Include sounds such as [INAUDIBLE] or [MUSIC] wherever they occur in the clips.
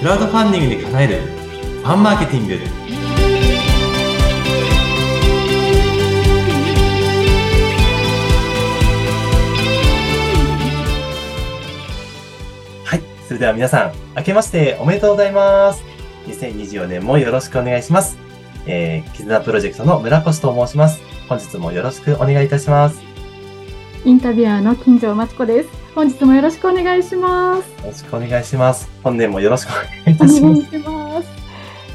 クラウドファンディングで叶えるファンマーケティング。はいそれでは皆さん明けましておめでとうございます。2024年もよろしくお願いします。えー、絆プロジェクトの村越と申します。本日もよろしくお願いいたします。インタビュアーの金城真知子です本日もよろしくお願いします。よろしくお願いします。本年もよろしくお願いいたします。ます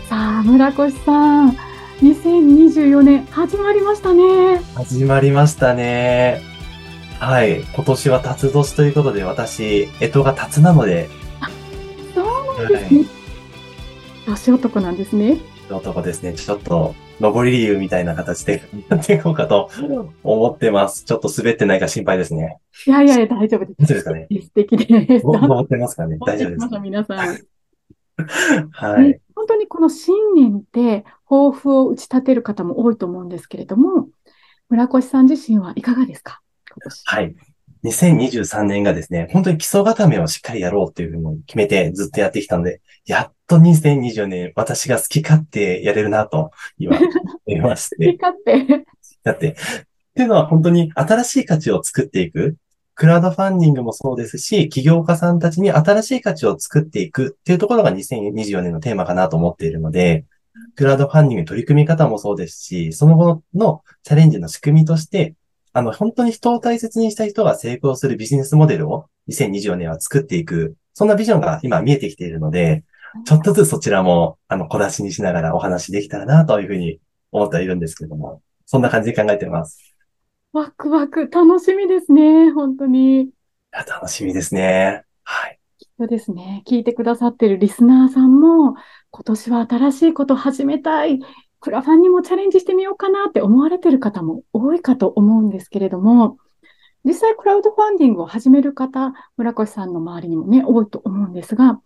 さあ、村越さん、2024年始まりましたね。始まりましたね。はい。今年は辰年ということで、私、干支が辰なので。そうなんですね。はい、年男なんですね。男ですね。ちょっと、上り理由みたいな形で [LAUGHS] やっていこうかと思ってます。ちょっと滑ってないか心配ですね。いやいや、大丈夫です。大丈夫ですかね？素敵です。登ってますかね？大丈夫ですか。皆さん。[LAUGHS] はい、本当にこの新年って抱負を打ち立てる方も多いと思うんですけれども、村越さん自身はいかがですか？はい。2023年がですね、本当に基礎固めをしっかりやろうっていうふうに決めてずっとやってきたので、やっと2024年私が好き勝手やれるなと今 [LAUGHS] 思いまして。好き勝手だって、っていうのは本当に新しい価値を作っていく。クラウドファンディングもそうですし、起業家さんたちに新しい価値を作っていくっていうところが2024年のテーマかなと思っているので、クラウドファンディング取り組み方もそうですし、その後のチャレンジの仕組みとして、あの、本当に人を大切にした人が成功するビジネスモデルを2024年は作っていく、そんなビジョンが今見えてきているので、ちょっとずつそちらも、あの、小出しにしながらお話できたらなというふうに思っているんですけれども、そんな感じで考えています。ワクワク、楽しみですね、本当に。楽しみですね。はい。そうですね。聞いてくださってるリスナーさんも、今年は新しいこと始めたい、クラファンにもチャレンジしてみようかなって思われてる方も多いかと思うんですけれども、実際クラウドファンディングを始める方、村越さんの周りにもね、多いと思うんですが、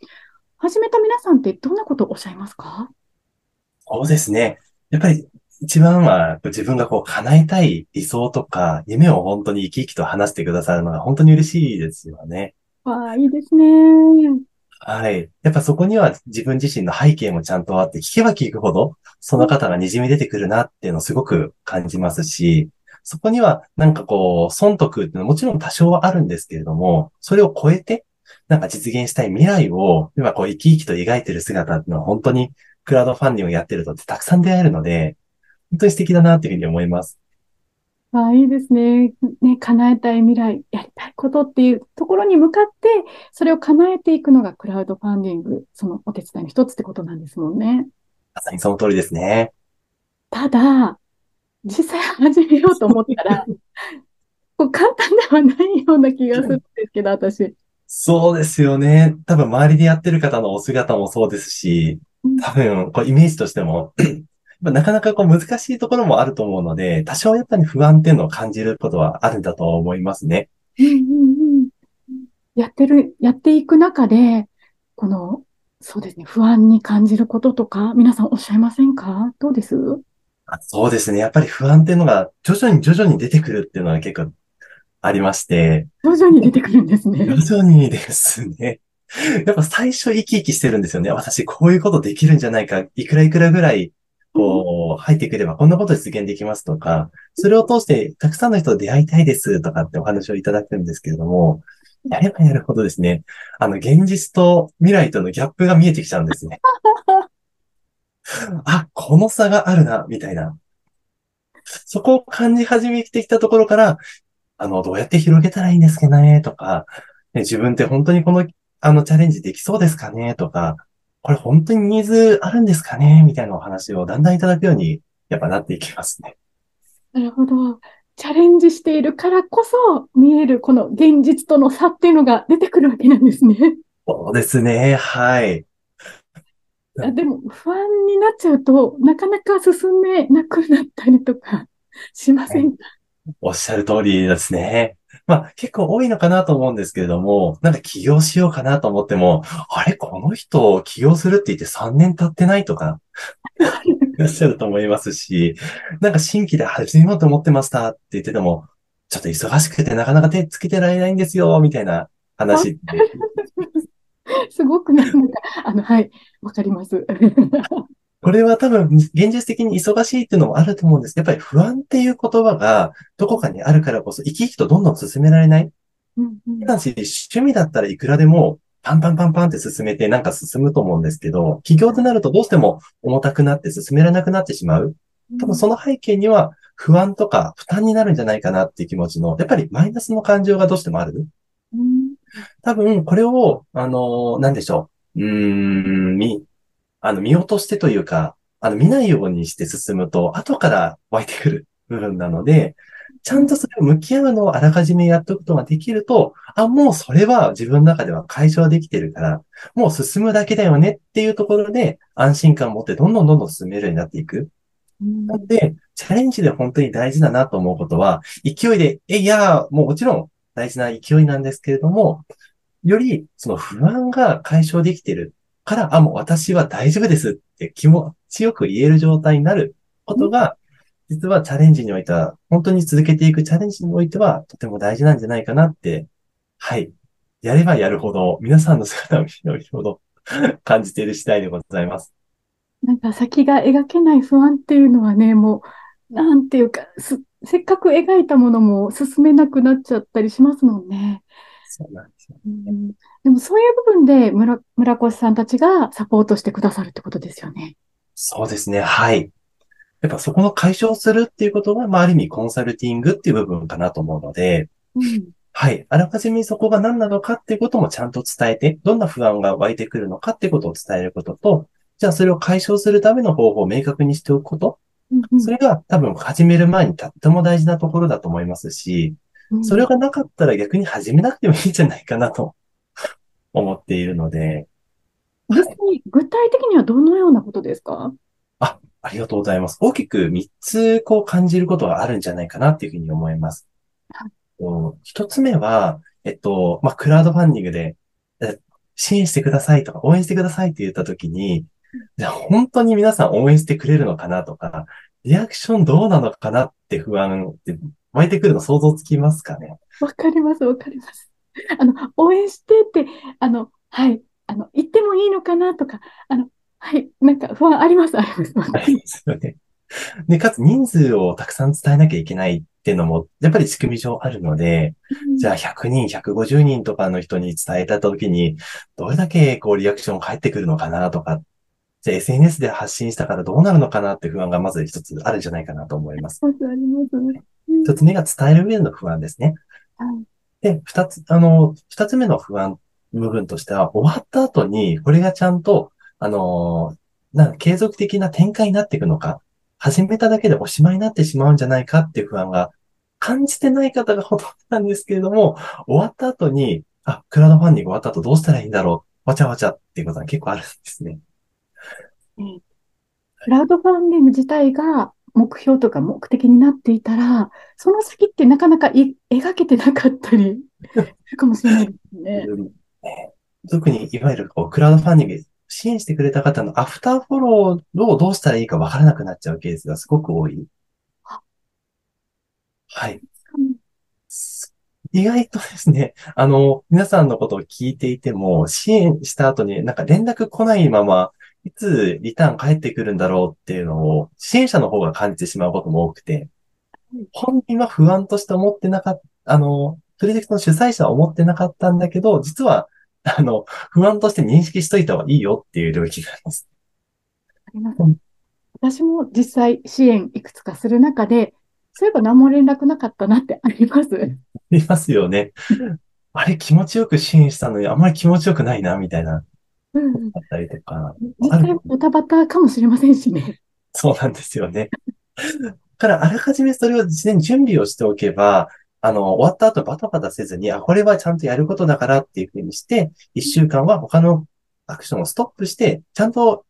始めた皆さんってどんなことをおっしゃいますか？そうですね。やっぱり一番は自分がこう叶えたい理想とか夢を本当に生き生きと話してくださるのが本当に嬉しいですよね。わあ、いいですね。はい。やっぱそこには自分自身の背景もちゃんとあって、聞けば聞くほど、その方が滲み出てくるなっていうのをすごく感じますし、そこにはなんかこう、損得っていうのはもちろん多少はあるんですけれども、それを超えて、なんか実現したい未来を、今こう生き生きと描いてる姿っていうのは本当にクラウドファンディングをやってるとってたくさん出会えるので、本当に素敵だなっていうふうに思います。ああ、いいですね。ね、叶えたい未来、やりたいことっていうところに向かって、それを叶えていくのがクラウドファンディング、そのお手伝いの一つってことなんですもんね。まさにその通りですね。ただ、実際始めようと思ったら、[LAUGHS] こう簡単ではないような気がするんですけど、私。そうですよね。多分周りでやってる方のお姿もそうですし、多分こうイメージとしてもなかなかこう難しいところもあると思うので、多少やっぱり不安っていうのを感じることはあるんだと思いますね。うんうんうん、やってる、やっていく中で、この、そうですね、不安に感じることとか、皆さんおっしゃいませんか？どうです？そうですね。やっぱり不安っていうのが徐々に徐々に出てくるっていうのは結構ありまして。徐々に出てくるんですね。徐々にですね。やっぱ最初生き生きしてるんですよね。私こういうことできるんじゃないか。いくらいくらぐらいこう、入ってくればこんなこと実現できますとか、それを通してたくさんの人と出会いたいですとかってお話をいただくんですけれども、やればやるほどですね、あの、現実と未来とのギャップが見えてきちゃうんですね。[LAUGHS] あ、この差があるな、みたいな。そこを感じ始めてきたところから、あの、どうやって広げたらいいんですかね、とか、ね、自分って本当にこの、あの、チャレンジできそうですかね、とか、これ本当にニーズあるんですかね？みたいなお話をだんだんいただくように、やっぱなっていきますね。なるほど。チャレンジしているからこそ見えるこの現実との差っていうのが出てくるわけなんですね。そうですね。はい。でも不安になっちゃうとなかなか進めなくなったりとかしませんか、はい、おっしゃる通りですね。まあ結構多いのかなと思うんですけれども、なんか起業しようかなと思っても、あれ？この人起業するって言って3年経ってないとか、[LAUGHS] いらっしゃると思いますし、なんか新規で始めようと思ってましたって言ってても、ちょっと忙しくてなかなか手つけてられないんですよ、みたいな話って。[LAUGHS] すごくなんか、あの、はい、わかります。[LAUGHS] これは多分、現実的に忙しいっていうのもあると思うんですけど、やっぱり不安っていう言葉がどこかにあるからこそ、生き生きとどんどん進められない。うんうん、趣味だったらいくらでもパンパンパンパンって進めてなんか進むと思うんですけど、起業となるとどうしても重たくなって進められなくなってしまう。多分その背景には不安とか負担になるんじゃないかなっていう気持ちの、やっぱりマイナスの感情がどうしてもある？多分これを、あの、なんでしょう。うーん、み、あの、見落としてというか、あの、見ないようにして進むと、後から湧いてくる部分なので、ちゃんとそれを向き合うのをあらかじめやっておくことができると、あ、もうそれは自分の中では解消できてるから、もう進むだけだよねっていうところで安心感を持ってどんどんどんどん進めるようになっていく。なので、チャレンジで本当に大事だなと思うことは、勢いで、え、いや、もうもちろん大事な勢いなんですけれども、よりその不安が解消できてるから、あ、もう私は大丈夫ですって気持ちよく言える状態になることが、実はチャレンジにおいては、本当に続けていくチャレンジにおいては、とても大事なんじゃないかなって、はい。やればやるほど、皆さんの姿を見るほど [LAUGHS] 感じている次第でございます。なんか先が描けない不安っていうのはね、もう、なんていうか、せっかく描いたものも進めなくなっちゃったりしますもんね。そうなんですよ、ね、うん。でもそういう部分で村村越さんたちがサポートしてくださるってことですよね。そうですね。はい。やっぱそこの解消するっていうことが、まあ、ある意味コンサルティングっていう部分かなと思うので、うん、はい。あらかじめそこが何なのかっていうこともちゃんと伝えて、どんな不安が湧いてくるのかっていうことを伝えることと、じゃあそれを解消するための方法を明確にしておくこと。うん、それが多分始める前にとっても大事なところだと思いますし、それがなかったら逆に始めなくてもいいんじゃないかなと [LAUGHS] 思っているので。実際、具体的にはどのようなことですか？あ、ありがとうございます。大きく3つこう感じることがあるんじゃないかなっていうふうに思います。一つ目は、えっと、まあ、クラウドファンディングで、支援してくださいとか応援してくださいって言ったときに、じゃあ本当に皆さん応援してくれるのかなとか、リアクションどうなのかなって不安って湧いてくるの想像つきますかね？わかります、わかります。あの、応援してって、あの、はい、あの、言ってもいいのかなとか、あの、はい。なんか不安あります、あります。ありますよね。で、かつ人数をたくさん伝えなきゃいけないっていうのも、やっぱり仕組み上あるので、うん、じゃあ100人、150人とかの人に伝えたときに、どれだけこうリアクション返ってくるのかなとか、じゃあ SNS で発信したからどうなるのかなって不安がまず一つあるんじゃないかなと思います。ありますね。一つ目が伝える上での不安ですね。はい、で、二つ、あの、二つ目の不安部分としては、終わった後に、これがちゃんとあのー、な、継続的な展開になっていくのか、始めただけでおしまいになってしまうんじゃないかっていう不安が感じてない方がほとんどなんですけれども、終わった後に、あ、クラウドファンディング終わった後どうしたらいいんだろう、わちゃわちゃっていうことが結構あるんですね。うん、クラウドファンディング自体が目標とか目的になっていたら、その先ってなかなか描けてなかったり [LAUGHS] するかもしれないですね。特に、いわゆるこうクラウドファンディング支援してくれた方のアフターフォローをどうしたらいいかわからなくなっちゃうケースがすごく多い。はい。意外とですね、あの、皆さんのことを聞いていても、支援した後になんか連絡来ないまま、いつリターン返ってくるんだろうっていうのを、支援者の方が感じてしまうことも多くて、本人は不安として思ってなかった、あの、プロジェクトの主催者は思ってなかったんだけど、実はあの、不安として認識しといた方がいいよっていう領域があります。あります。私も実際支援いくつかする中で、そういえば何も連絡なかったなってあります [LAUGHS] ありますよね。あれ気持ちよく支援したのにあんまり気持ちよくないな、みたいな。うん。あったりとか。実際バタバタかもしれませんしね。[LAUGHS] そうなんですよね。から、あらかじめそれを事前に準備をしておけば、あの、終わった後バタバタせずに、あ、これはちゃんとやることだからっていうふうにして、一週間は他のアクションをストップして、ちゃんと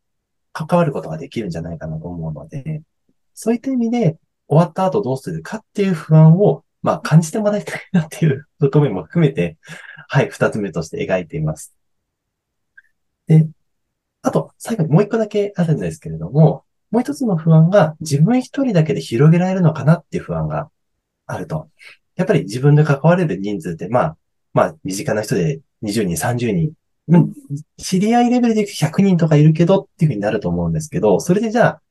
関わることができるんじゃないかなと思うので、そういった意味で、終わった後どうするかっていう不安を、まあ、感じてもらいたいなっていう側面も含めて、はい、二つ目として描いています。で、あと、最後にもう一個だけあるんですけれども、もう一つの不安が自分一人だけで広げられるのかなっていう不安があると。やっぱり自分で関われる人数って、まあ、まあ、身近な人で20人、30人知り合いレベルで100人とかいるけどっていうふうになると思うんですけど、それでじゃあ、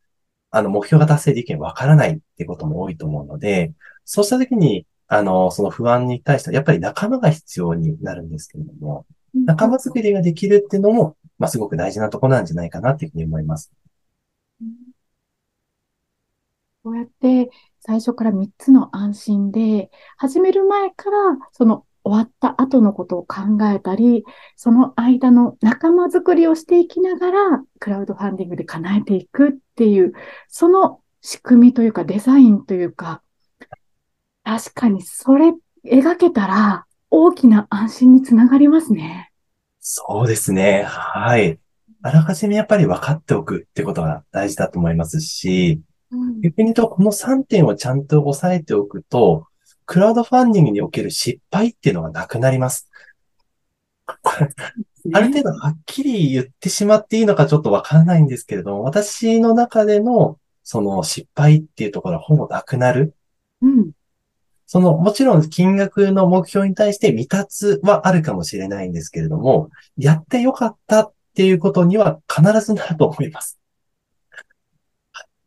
あの、目標が達成できるわからないってことも多いと思うので、そうしたときに、あの、その不安に対しては、やっぱり仲間が必要になるんですけれども、仲間作りができるっていうのも、まあ、すごく大事なとこなんじゃないかなっていうふうに思います。こうやって最初から3つの安心で、始める前からその終わった後のことを考えたり、その間の仲間作りをしていきながら、クラウドファンディングで叶えていくっていう、その仕組みというかデザインというか、確かにそれ描けたら大きな安心につながりますね。そうですね。はい。あらかじめやっぱり分かっておくってことが大事だと思いますし、うん逆に言うと、この3点をちゃんと押さえておくと、クラウドファンディングにおける失敗っていうのがなくなります。ある程度はっきり言ってしまっていいのかちょっとわからないんですけれども、私の中でのその失敗っていうところはほぼなくなる。うん。その、もちろん金額の目標に対して未達はあるかもしれないんですけれども、やってよかったっていうことには必ずなると思います。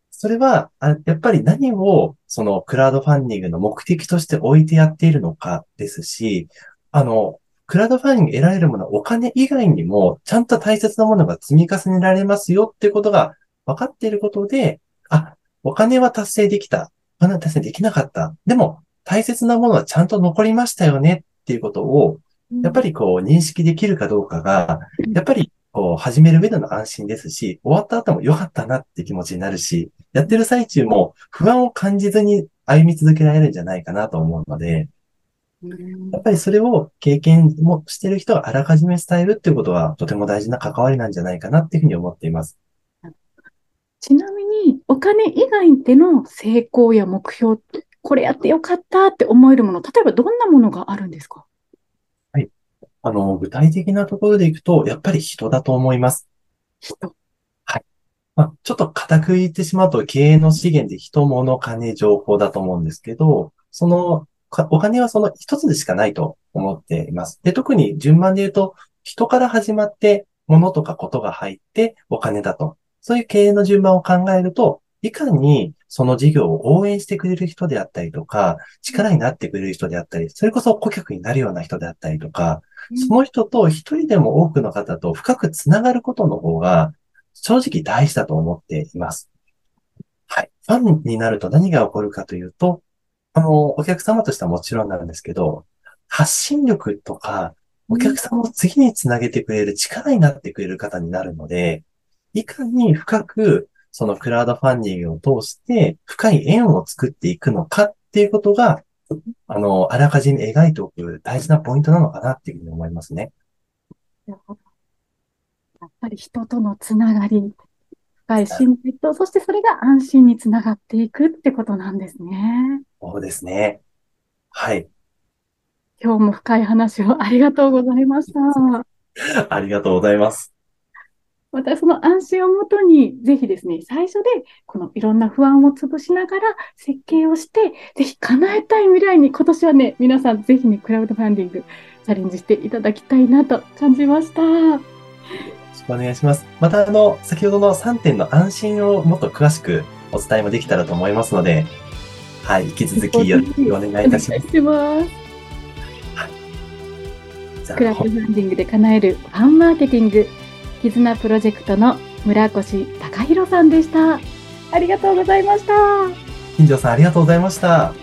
それは、やっぱり何をそのクラウドファンディングの目的として置いてやっているのかですし、あの、クラウドファンディング得られるものはお金以外にもちゃんと大切なものが積み重ねられますよっていうことが分かっていることで、あ、お金は達成できた。お金は達成できなかった。でも、大切なものはちゃんと残りましたよねっていうことを、やっぱりこう認識できるかどうかが、やっぱりこう始める上での安心ですし、終わった後も良かったなって気持ちになるし、やってる最中も不安を感じずに歩み続けられるんじゃないかなと思うので、うん。やっぱりそれを経験もしてる人があらかじめ伝えるっていうことはとても大事な関わりなんじゃないかなっていうふうに思っています。ちなみに、お金以外での成功や目標、これやってよかったって思えるもの、例えばどんなものがあるんですか？あの、具体的なところでいくと、やっぱり人だと思います。人。まあ、ちょっと固く言ってしまうと、経営の資源で人、物、金、情報だと思うんですけど、その、かお金はその一つでしかないと思っています。で、特に順番で言うと、人から始まって、物とかことが入ってお金だと。そういう経営の順番を考えると、いかにその事業を応援してくれる人であったりとか、力になってくれる人であったり、それこそ顧客になるような人であったりとか、その人と一人でも多くの方と深くつながることの方が、正直大事だと思っています。はい。ファンになると何が起こるかというと、あの、お客様としてはもちろんなんですけど、発信力とか、お客様を次につなげてくれる力になってくれる方になるので、いかに深く、そのクラウドファンディングを通して、深い縁を作っていくのかっていうことが、あの、あらかじめ描いておく大事なポイントなのかなっていうふうに思いますね。やっぱり人とのつながり、深い信頼と、そしてそれが安心につながっていくってことなんですね。そうですね。はい。今日も深い話をありがとうございました。[LAUGHS] ありがとうございます。またその安心をもとに、ぜひですね、最初でこのいろんな不安を潰しながら設計をして、ぜひ叶えたい未来に今年はね、皆さんぜひね、クラウドファンディングチャレンジしていただきたいなと感じました。よろしくお願いします。また、あの、先ほどの3点の安心をもっと詳しくお伝えもできたらと思いますので、はい、引き続きよろしくお願いいたします。お願いします。じゃあクラウドファンディングで叶えるファンマーケティング、絆プロジェクトの村越隆弘さんでした。ありがとうございました。金城さんありがとうございました。